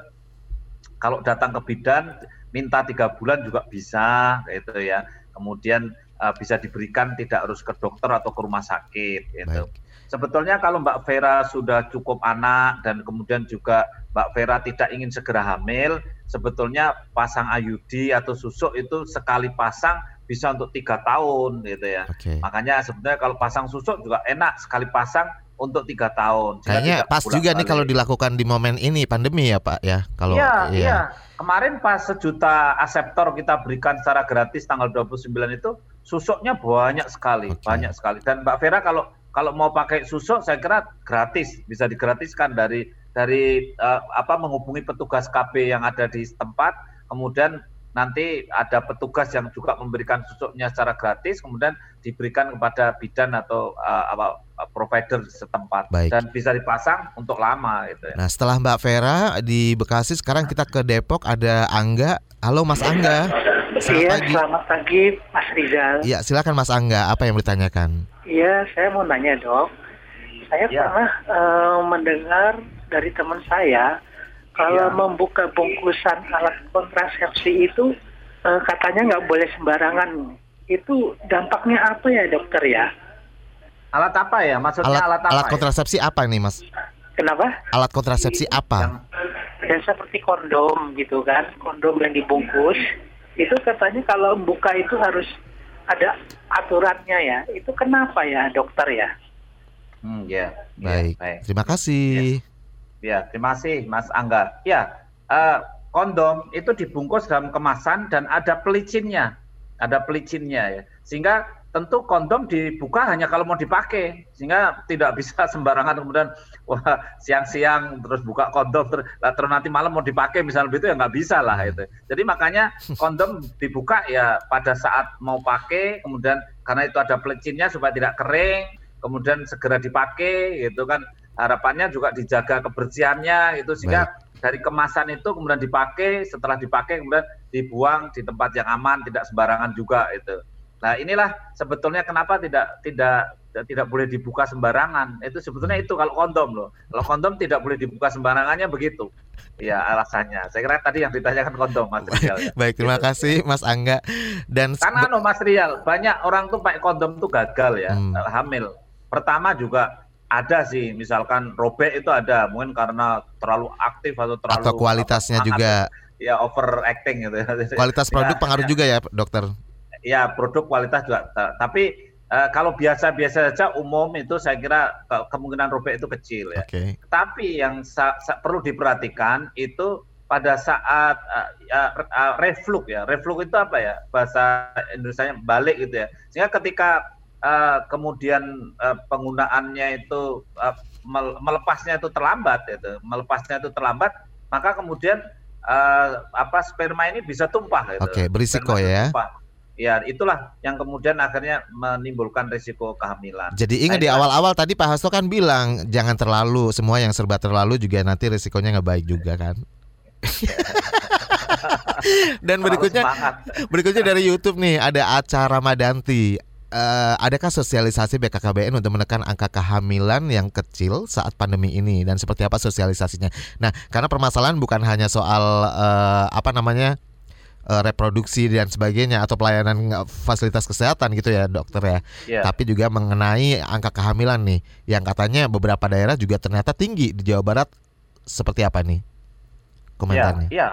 S4: Kalau datang ke bidan minta tiga bulan juga bisa, gitu ya. Kemudian uh, bisa diberikan tidak harus ke dokter atau ke rumah sakit, gitu. Baik. sebetulnya kalau Mbak Vera sudah cukup anak dan kemudian juga Mbak Vera tidak ingin segera hamil, sebetulnya pasang IUD atau susuk itu sekali pasang bisa untuk tiga tahun gitu ya. Okay. Makanya sebetulnya kalau pasang susuk juga enak sekali pasang untuk tiga tahun.
S3: Kayaknya pas juga nih kalau dilakukan di momen ini pandemi ya Pak ya. Kalau
S4: iya, iya. iya. Kemarin pas sejuta aseptor kita berikan secara gratis tanggal 29 itu susuknya banyak sekali, okay. banyak sekali. Dan Mbak Vera kalau kalau mau pakai susuk saya kira gratis, bisa digratiskan dari dari uh, apa menghubungi petugas KB yang ada di tempat, kemudian nanti ada petugas yang juga memberikan susuknya secara gratis, kemudian diberikan kepada bidan atau uh, apa provider setempat Baik. dan bisa dipasang untuk lama gitu
S3: ya. Nah, setelah Mbak Vera di Bekasi, sekarang kita ke Depok ada Angga. Halo Mas Angga.
S6: Selamat iya, pagi. selamat pagi Mas Rizal.
S3: Iya, silakan Mas Angga, apa yang ditanyakan?
S6: Iya, saya mau nanya dok. Saya ya. pernah uh, mendengar dari teman saya kalau ya. membuka bungkusan alat kontrasepsi itu uh, katanya nggak boleh sembarangan. Itu dampaknya apa ya dokter ya?
S4: Alat apa ya? Maksudnya alat, alat apa?
S3: Alat ya? kontrasepsi ya? apa nih mas?
S6: Kenapa?
S3: Alat kontrasepsi apa?
S6: Ya seperti kondom gitu kan, kondom yang dibungkus. Itu katanya kalau buka itu harus ada aturannya ya. Itu kenapa ya dokter ya?
S3: Hmm, ya. Baik. Ya, baik. Terima kasih.
S4: Ya. Ya, terima kasih Mas Angga. Ya, uh, kondom itu dibungkus dalam kemasan dan ada pelicinnya. Ada pelicinnya ya. Sehingga tentu kondom dibuka hanya kalau mau dipakai sehingga tidak bisa sembarangan kemudian wah siang-siang terus buka kondom terus, terus nanti malam mau dipakai misalnya begitu ya nggak bisa lah itu jadi makanya kondom dibuka ya pada saat mau pakai kemudian karena itu ada pelicinnya supaya tidak kering kemudian segera dipakai gitu kan harapannya juga dijaga kebersihannya itu sehingga Baik. dari kemasan itu kemudian dipakai setelah dipakai kemudian dibuang di tempat yang aman tidak sembarangan juga itu Nah inilah sebetulnya kenapa tidak tidak tidak boleh dibuka sembarangan. Itu sebetulnya itu kalau kondom loh. Kalau kondom tidak boleh dibuka sembarangannya begitu. Ya alasannya. Saya kira tadi yang ditanyakan kondom Mas Rial.
S3: Ya. Baik, terima gitu. kasih Mas Angga. Dan
S4: karena no Mas Rial, banyak orang tuh pakai kondom tuh gagal ya, hmm. hamil. Pertama juga ada sih, misalkan robek itu ada, mungkin karena terlalu aktif atau terlalu
S3: atau kualitasnya apa, juga
S4: ya overacting gitu. Ya.
S3: Kualitas produk ya, pengaruh ya. juga ya, dokter
S4: ya produk kualitas juga. Tapi uh, kalau biasa-biasa saja umum itu saya kira kemungkinan robek itu kecil ya. Okay. Tapi yang perlu diperhatikan itu pada saat uh, uh, uh, reflux ya. Reflux itu apa ya? Bahasa Indonesia balik gitu ya. Sehingga ketika uh, kemudian uh, penggunaannya itu uh, melepasnya itu terlambat itu, melepasnya itu terlambat, maka kemudian uh, apa sperma ini bisa tumpah
S3: gitu. Oke, okay, berisiko sperma ya. Tumpah
S4: ya itulah yang kemudian akhirnya menimbulkan risiko kehamilan.
S3: Jadi ingat nah, di awal-awal tadi Pak Hasto kan bilang jangan terlalu semua yang serba terlalu juga nanti risikonya nggak baik juga kan. Dan berikutnya berikutnya dari YouTube nih ada acara Madanti. Uh, adakah sosialisasi BKKBN untuk menekan angka kehamilan yang kecil saat pandemi ini dan seperti apa sosialisasinya? Nah, karena permasalahan bukan hanya soal uh, apa namanya uh, reproduksi dan sebagainya atau pelayanan eh, fasilitas kesehatan gitu ya dokter ya. Yeah. Tapi juga mengenai angka kehamilan nih yang katanya beberapa daerah juga ternyata tinggi di Jawa Barat seperti apa nih komentarnya?
S4: Iya,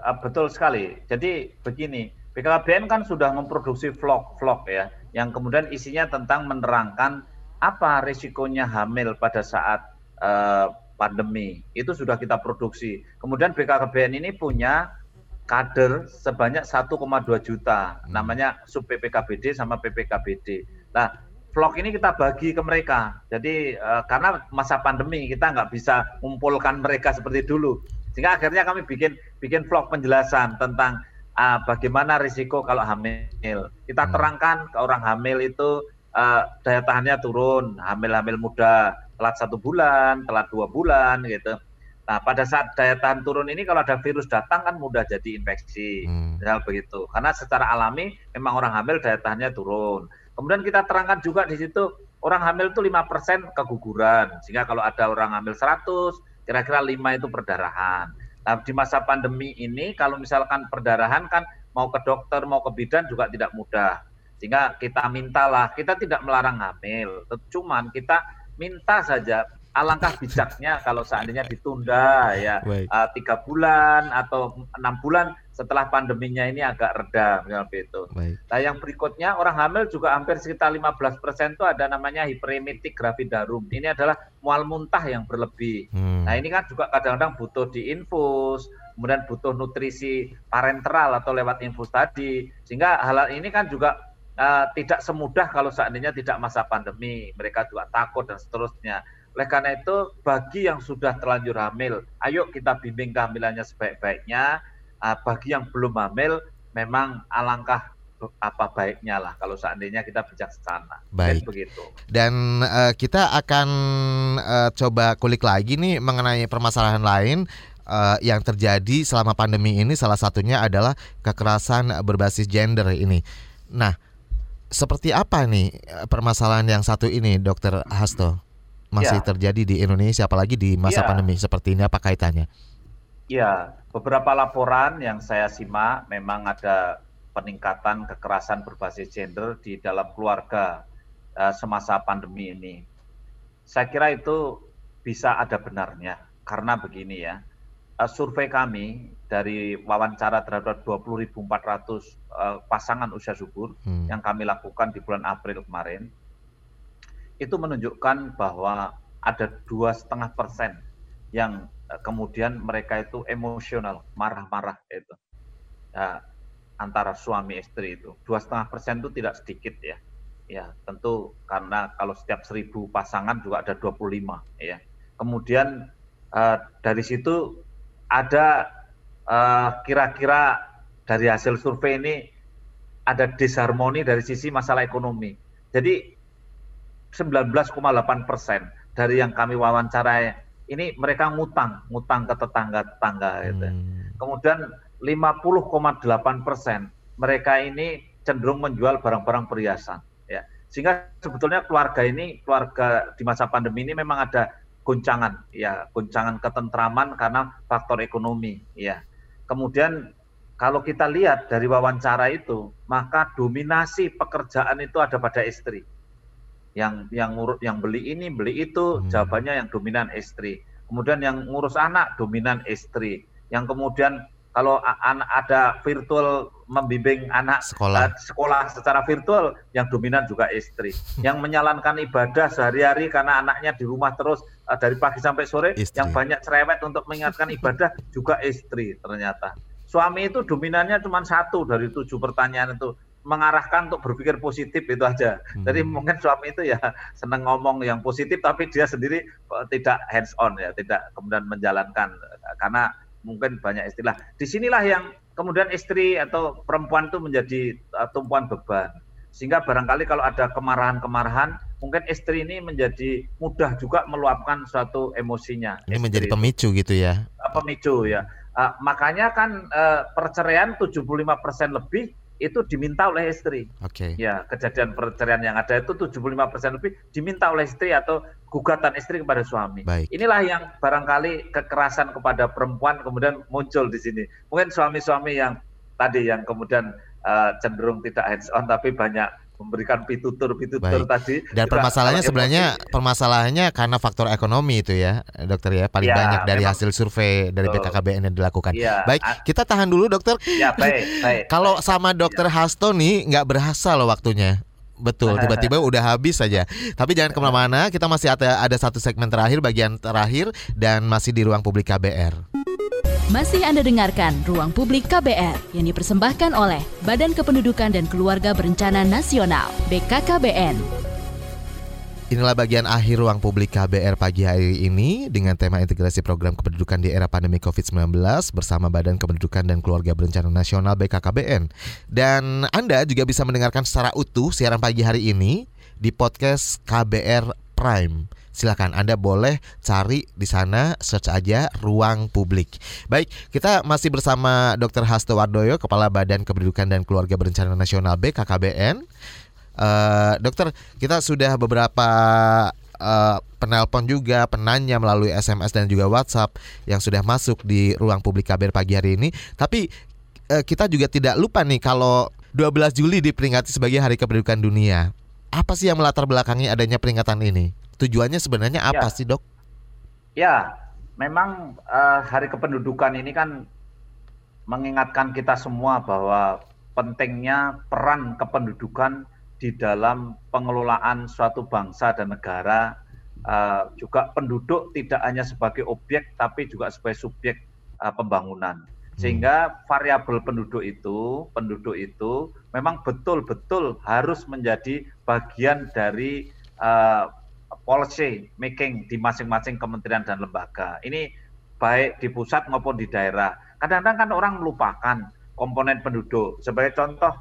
S4: ya, betul sekali. Jadi begini, BKKBN kan sudah memproduksi vlog-vlog ya yang kemudian isinya tentang menerangkan apa risikonya hamil pada saat uh, pandemi. Itu sudah kita produksi. Kemudian BKKBN ini punya kader sebanyak 1,2 juta hmm. namanya sub PPKBD sama PPKBD. Nah vlog ini kita bagi ke mereka. Jadi uh, karena masa pandemi kita nggak bisa mengumpulkan mereka seperti dulu, sehingga akhirnya kami bikin bikin vlog penjelasan tentang uh, bagaimana risiko kalau hamil. Kita hmm. terangkan ke orang hamil itu uh, daya tahannya turun, hamil-hamil muda telat satu bulan, telat dua bulan gitu. Nah, pada saat daya tahan turun ini kalau ada virus datang kan mudah jadi infeksi. Hmm. Misal begitu. Karena secara alami memang orang hamil daya tahannya turun. Kemudian kita terangkan juga di situ orang hamil itu 5% keguguran. Sehingga kalau ada orang hamil 100, kira-kira 5 itu perdarahan. Nah, di masa pandemi ini kalau misalkan perdarahan kan mau ke dokter, mau ke bidan juga tidak mudah. Sehingga kita mintalah, kita tidak melarang hamil. Cuman kita minta saja alangkah bijaknya kalau seandainya ditunda ya uh, tiga bulan atau enam bulan setelah pandeminya ini agak reda misalnya itu. Baik. Nah yang berikutnya orang hamil juga hampir sekitar 15 persen itu ada namanya hiperemetik gravidarum. Ini adalah mual muntah yang berlebih. Hmm. Nah ini kan juga kadang-kadang butuh diinfus, kemudian butuh nutrisi parenteral atau lewat infus tadi. Sehingga hal ini kan juga uh, tidak semudah kalau seandainya tidak masa pandemi. Mereka juga takut dan seterusnya. Oleh karena itu bagi yang sudah terlanjur hamil, ayo kita bimbing kehamilannya sebaik-baiknya uh, bagi yang belum hamil memang alangkah apa baiknya lah kalau seandainya kita bijaksana.
S3: Baik. Dan begitu. Dan uh, kita akan uh, coba kulik lagi nih mengenai permasalahan lain uh, yang terjadi selama pandemi ini. Salah satunya adalah kekerasan berbasis gender ini. Nah, seperti apa nih permasalahan yang satu ini, Dokter Hasto? Masih ya. terjadi di Indonesia, apalagi di masa ya. pandemi seperti ini. Apa kaitannya?
S4: Ya, beberapa laporan yang saya simak memang ada peningkatan kekerasan berbasis gender di dalam keluarga uh, semasa pandemi ini. Saya kira itu bisa ada benarnya karena begini ya. Uh, survei kami dari wawancara terhadap 20.400 uh, pasangan usia subur hmm. yang kami lakukan di bulan April kemarin itu menunjukkan bahwa ada dua setengah persen yang Eh, kemudian mereka itu emosional, marah-marah itu ya, antara suami istri itu dua setengah persen itu tidak sedikit ya. Ya tentu karena kalau setiap seribu pasangan juga ada 25 ya. Kemudian uh, dari situ ada eh, kira-kira uh, dari hasil survei ini ada disharmoni dari sisi masalah ekonomi. Jadi 19,8 persen dari yang kami wawancarai ini mereka ngutang, ngutang ke tetangga-tetangga gitu. Hmm. Kemudian 50,8 persen mereka ini cenderung menjual barang-barang perhiasan. Ya. Sehingga sebetulnya keluarga ini, keluarga di masa pandemi ini memang ada goncangan, ya, goncangan ketentraman karena faktor ekonomi, ya. Kemudian kalau kita lihat dari wawancara itu, maka dominasi pekerjaan itu ada pada istri yang yang ngurus yang beli ini beli itu hmm. jawabannya yang dominan istri kemudian yang ngurus anak dominan istri yang kemudian kalau anak ada virtual membimbing anak sekolah. Uh, sekolah secara virtual yang dominan juga istri yang menyalankan ibadah sehari-hari karena anaknya di rumah terus uh, dari pagi sampai sore istri. yang banyak cerewet untuk mengingatkan ibadah juga istri ternyata suami itu dominannya cuma satu dari tujuh pertanyaan itu mengarahkan untuk berpikir positif itu aja. Hmm. Jadi mungkin suami itu ya senang ngomong yang positif tapi dia sendiri eh, tidak hands on ya, tidak kemudian menjalankan karena mungkin banyak istilah. Di sinilah yang kemudian istri atau perempuan itu menjadi uh, tumpuan beban. Sehingga barangkali kalau ada kemarahan-kemarahan, mungkin istri ini menjadi mudah juga meluapkan suatu emosinya.
S3: Ini menjadi pemicu gitu ya?
S4: Pemicu ya. Uh, makanya kan uh, perceraian 75% lebih itu diminta oleh istri.
S3: Oke. Okay.
S4: Ya, kejadian perceraian yang ada itu 75% lebih diminta oleh istri atau gugatan istri kepada suami.
S3: Baik.
S4: Inilah yang barangkali kekerasan kepada perempuan kemudian muncul di sini. Mungkin suami-suami yang tadi yang kemudian uh, cenderung tidak hands on tapi banyak memberikan pitutur-pitutur tadi.
S3: Dan permasalahannya sebenarnya emosi. permasalahannya karena faktor ekonomi itu ya, dokter ya, paling ya, banyak dari memang, hasil survei dari BKKBN yang dilakukan. Ya, baik, kita tahan dulu dokter.
S4: Ya, baik, baik.
S3: Kalau sama dokter ya. Hasto nih nggak berasa loh waktunya. Betul, tiba-tiba udah habis saja. Tapi jangan ke mana-mana, kita masih ada ada satu segmen terakhir, bagian terakhir dan masih di ruang publik KBR.
S2: Masih Anda dengarkan Ruang Publik KBR yang dipersembahkan oleh Badan Kependudukan dan Keluarga Berencana Nasional (BKKBN).
S3: Inilah bagian akhir ruang publik KBR pagi hari ini dengan tema integrasi program kependudukan di era pandemi COVID-19 bersama Badan Kependudukan dan Keluarga Berencana Nasional BKKBN. Dan Anda juga bisa mendengarkan secara utuh siaran pagi hari ini di podcast KBR Prime silakan Anda boleh cari di sana search aja ruang publik. Baik, kita masih bersama Dr. Hasto Wardoyo, Kepala Badan Kependudukan dan Keluarga Berencana Nasional BKKBN. Uh, eh, dokter, kita sudah beberapa uh, penelpon juga, penanya melalui SMS dan juga WhatsApp yang sudah masuk di ruang publik KBR pagi hari ini. Tapi uh, kita juga tidak lupa nih kalau 12 Juli diperingati sebagai Hari Kependudukan Dunia. Apa sih yang melatar belakangi adanya peringatan ini? Tujuannya sebenarnya apa ya. sih dok?
S4: Ya, memang uh, Hari Kependudukan ini kan mengingatkan kita semua bahwa pentingnya peran kependudukan di dalam pengelolaan suatu bangsa dan negara. Uh, juga penduduk tidak hanya sebagai objek, tapi juga sebagai subjek uh, pembangunan. Hmm. Sehingga variabel penduduk itu, penduduk itu memang betul-betul harus menjadi bagian dari uh, policy making di masing-masing kementerian dan lembaga. Ini baik di pusat maupun di daerah. Kadang-kadang kan orang melupakan komponen penduduk. Sebagai contoh,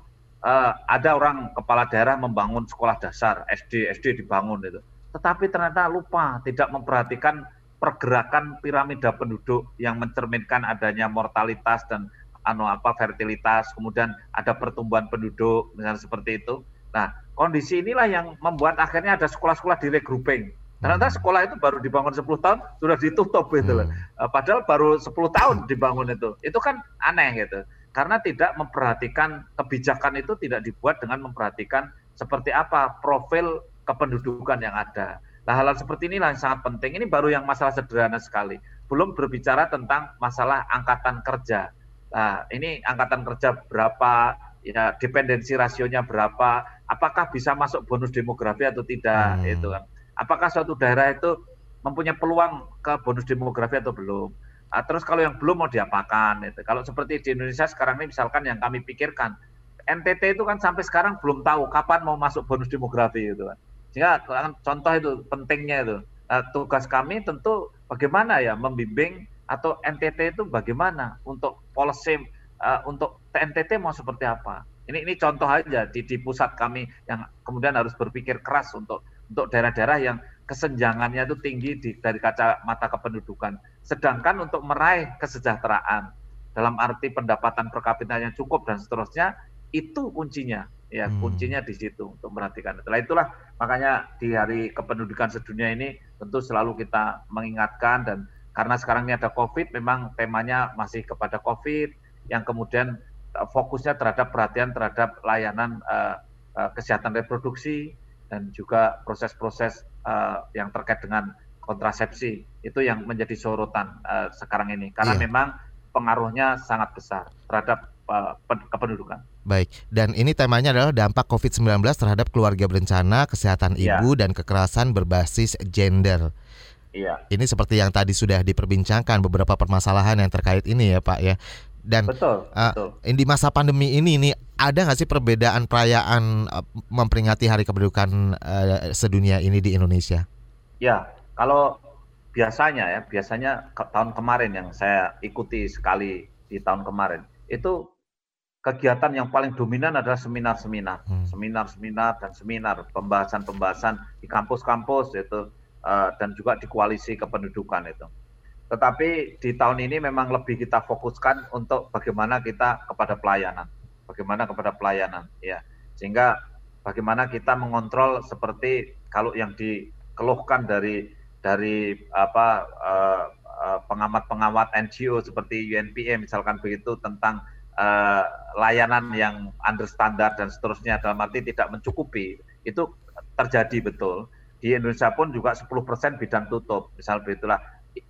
S4: uh, ada orang kepala daerah membangun sekolah dasar, SD, SD dibangun itu. Tetapi ternyata lupa, tidak memperhatikan pergerakan piramida penduduk yang mencerminkan adanya mortalitas dan anu apa fertilitas, kemudian ada pertumbuhan penduduk, misalnya seperti itu. Nah, kondisi inilah yang membuat akhirnya ada sekolah-sekolah di regrouping. Ternyata hmm. sekolah itu baru dibangun 10 tahun sudah ditutup gitu loh. Hmm. Padahal baru 10 tahun dibangun itu. Itu kan aneh gitu. Karena tidak memperhatikan kebijakan itu tidak dibuat dengan memperhatikan seperti apa profil kependudukan yang ada. Nah, hal-hal seperti inilah yang sangat penting. Ini baru yang masalah sederhana sekali. Belum berbicara tentang masalah angkatan kerja. Nah, ini angkatan kerja berapa, ya dependensi rasionya berapa, apakah bisa masuk bonus demografi atau tidak hmm. itu kan. Apakah suatu daerah itu mempunyai peluang ke bonus demografi atau belum? Nah, terus kalau yang belum mau diapakan itu. Kalau seperti di Indonesia sekarang ini misalkan yang kami pikirkan NTT itu kan sampai sekarang belum tahu kapan mau masuk bonus demografi itu kan. Sehingga contoh itu pentingnya itu. Nah, tugas kami tentu bagaimana ya membimbing atau NTT itu bagaimana untuk policy uh, untuk TNTT mau seperti apa. Ini ini contoh aja di, di pusat kami yang kemudian harus berpikir keras untuk untuk daerah-daerah yang kesenjangannya itu tinggi di, dari kaca mata kependudukan. Sedangkan untuk meraih kesejahteraan dalam arti pendapatan per kapita yang cukup dan seterusnya itu kuncinya ya hmm. kuncinya di situ untuk memperhatikan. Setelah itulah makanya di hari kependudukan sedunia ini tentu selalu kita mengingatkan dan karena sekarang ini ada COVID, memang temanya masih kepada COVID, yang kemudian fokusnya terhadap perhatian terhadap layanan uh, uh, kesehatan reproduksi dan juga proses-proses uh, yang terkait dengan kontrasepsi itu yang menjadi sorotan uh, sekarang ini karena yeah. memang pengaruhnya sangat besar terhadap uh, kependudukan.
S3: Baik, dan ini temanya adalah dampak COVID-19 terhadap keluarga berencana, kesehatan yeah. ibu dan kekerasan berbasis gender. Iya. Ini seperti yang tadi sudah diperbincangkan beberapa permasalahan yang terkait ini ya Pak ya. Dan betul, uh, betul. di masa pandemi ini nih ada nggak sih perbedaan perayaan uh, memperingati Hari Kependudukan uh, sedunia ini di Indonesia?
S4: Ya, kalau biasanya ya, biasanya ke tahun kemarin yang saya ikuti sekali di tahun kemarin itu kegiatan yang paling dominan adalah seminar-seminar, hmm. seminar-seminar dan seminar pembahasan-pembahasan di kampus-kampus itu uh, dan juga di koalisi kependudukan itu. Tetapi di tahun ini memang lebih kita fokuskan untuk bagaimana kita kepada pelayanan, bagaimana kepada pelayanan, ya, sehingga bagaimana kita mengontrol seperti kalau yang dikeluhkan dari dari apa uh, uh, pengamat-pengamat NGO seperti UNPA misalkan begitu tentang uh, layanan yang under standar dan seterusnya dalam arti tidak mencukupi itu terjadi betul. Di Indonesia pun juga 10% bidang tutup misal begitulah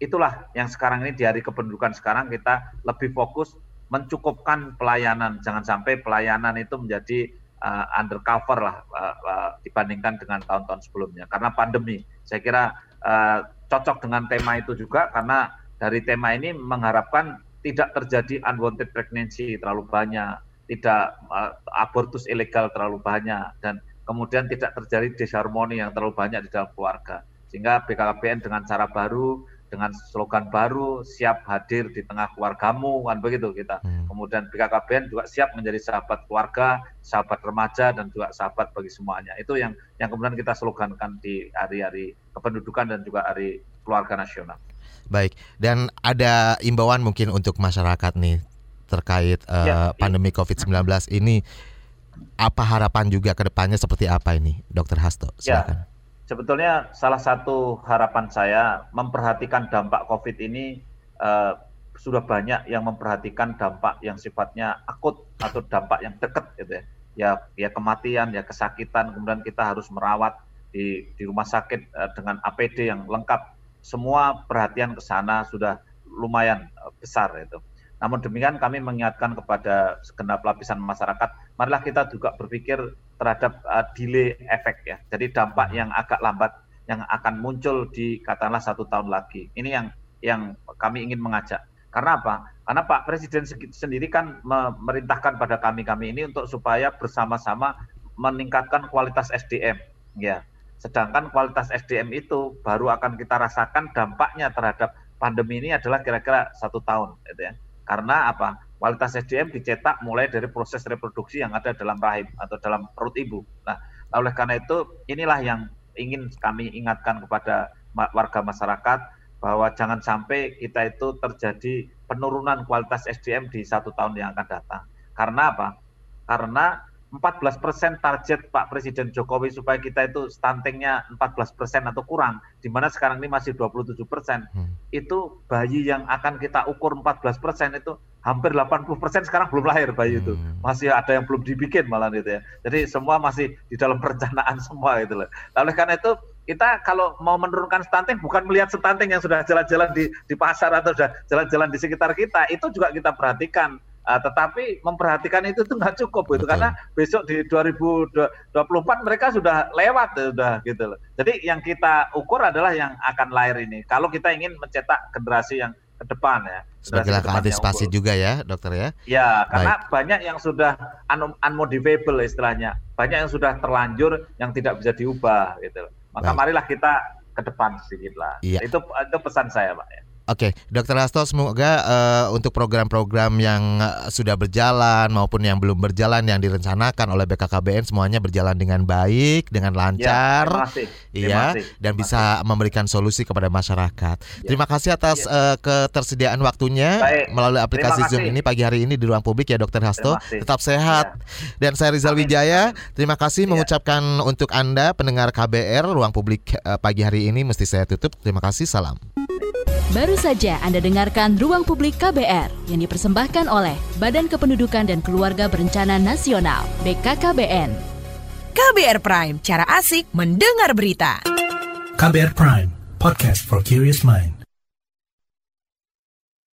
S4: itulah yang sekarang ini di hari kependudukan sekarang kita lebih fokus mencukupkan pelayanan. Jangan sampai pelayanan itu menjadi uh, undercover lah uh, uh, dibandingkan dengan tahun-tahun sebelumnya. Karena pandemi, saya kira uh, cocok dengan tema itu juga karena dari tema ini mengharapkan tidak terjadi unwanted pregnancy terlalu banyak, tidak uh, abortus ilegal terlalu banyak dan kemudian tidak terjadi disharmoni yang terlalu banyak di dalam keluarga. Sehingga BKKBN dengan cara baru dengan slogan baru siap hadir di tengah keluargamu kan begitu kita. Hmm. Kemudian BKKBN juga siap menjadi sahabat keluarga, sahabat remaja dan juga sahabat bagi semuanya. Itu yang yang kemudian kita slogankan di hari-hari kependudukan dan juga hari keluarga nasional.
S3: Baik, dan ada imbauan mungkin untuk masyarakat nih terkait uh, ya, pandemi ya. COVID-19 ini apa harapan juga ke depannya seperti apa ini, Dokter Hasto?
S4: Ya, silakan. Ya sebetulnya salah satu harapan saya memperhatikan dampak COVID ini uh, sudah banyak yang memperhatikan dampak yang sifatnya akut atau dampak yang dekat gitu ya. Ya, ya kematian, ya kesakitan, kemudian kita harus merawat di di rumah sakit uh, dengan APD yang lengkap semua perhatian ke sana sudah lumayan uh, besar itu. Namun demikian kami mengingatkan kepada segenap lapisan masyarakat, marilah kita juga berpikir terhadap uh, delay efek ya. Jadi dampak yang agak lambat yang akan muncul di katakanlah satu tahun lagi. Ini yang yang kami ingin mengajak. Karena apa? Karena Pak Presiden sendiri kan memerintahkan pada kami-kami ini untuk supaya bersama-sama meningkatkan kualitas SDM. Ya, Sedangkan kualitas SDM itu baru akan kita rasakan dampaknya terhadap pandemi ini adalah kira-kira satu tahun, gitu ya. Karena apa? Kualitas SDM dicetak mulai dari proses reproduksi yang ada dalam rahim atau dalam perut ibu. Nah, oleh karena itu inilah yang ingin kami ingatkan kepada warga masyarakat bahwa jangan sampai kita itu terjadi penurunan kualitas SDM di satu tahun yang akan datang. Karena apa? Karena 14 persen target Pak Presiden Jokowi supaya kita itu stuntingnya 14 persen atau kurang, di mana sekarang ini masih 27 persen, hmm. itu bayi yang akan kita ukur 14 persen itu hampir 80 persen sekarang belum lahir bayi itu, hmm. masih ada yang belum dibikin malah itu ya. Jadi semua masih di dalam perencanaan semua itu loh. Oleh karena itu kita kalau mau menurunkan stunting bukan melihat stunting yang sudah jalan-jalan di di pasar atau sudah jalan-jalan di sekitar kita, itu juga kita perhatikan Uh, tetapi memperhatikan itu tuh nggak cukup gitu karena besok di 2024 mereka sudah lewat sudah gitu loh. Jadi yang kita ukur adalah yang akan lahir ini. Kalau kita ingin mencetak generasi yang ke depan ya.
S3: Sebagai langkah antisipasi juga ya, dokter ya.
S4: Ya, karena Baik. banyak yang sudah un unmodifiable istilahnya. Banyak yang sudah terlanjur yang tidak bisa diubah gitu. Maka Baik. marilah kita ke depan sedikit lah. Iya. Itu itu pesan saya, Pak ya.
S3: Oke, Dokter Hasto, semoga uh, untuk program-program yang uh, sudah berjalan maupun yang belum berjalan yang direncanakan oleh BKKBN semuanya berjalan dengan baik, dengan ya, lancar, ya, terima iya, terima dan bisa memberikan solusi kepada masyarakat. Ya. Terima kasih atas ya. uh, ketersediaan waktunya Baik. melalui aplikasi Zoom ini pagi hari ini di ruang publik ya, Dokter Hasto. Tetap sehat. Ya. Dan saya Rizal Amin. Wijaya, terima kasih ya. mengucapkan untuk anda pendengar KBR ruang publik uh, pagi hari ini mesti saya tutup. Terima kasih, salam.
S2: Baru saja Anda dengarkan Ruang Publik KBR yang dipersembahkan oleh Badan Kependudukan dan Keluarga Berencana Nasional BKKBN.
S7: KBR Prime, cara asik mendengar berita.
S8: KBR Prime, podcast for curious mind.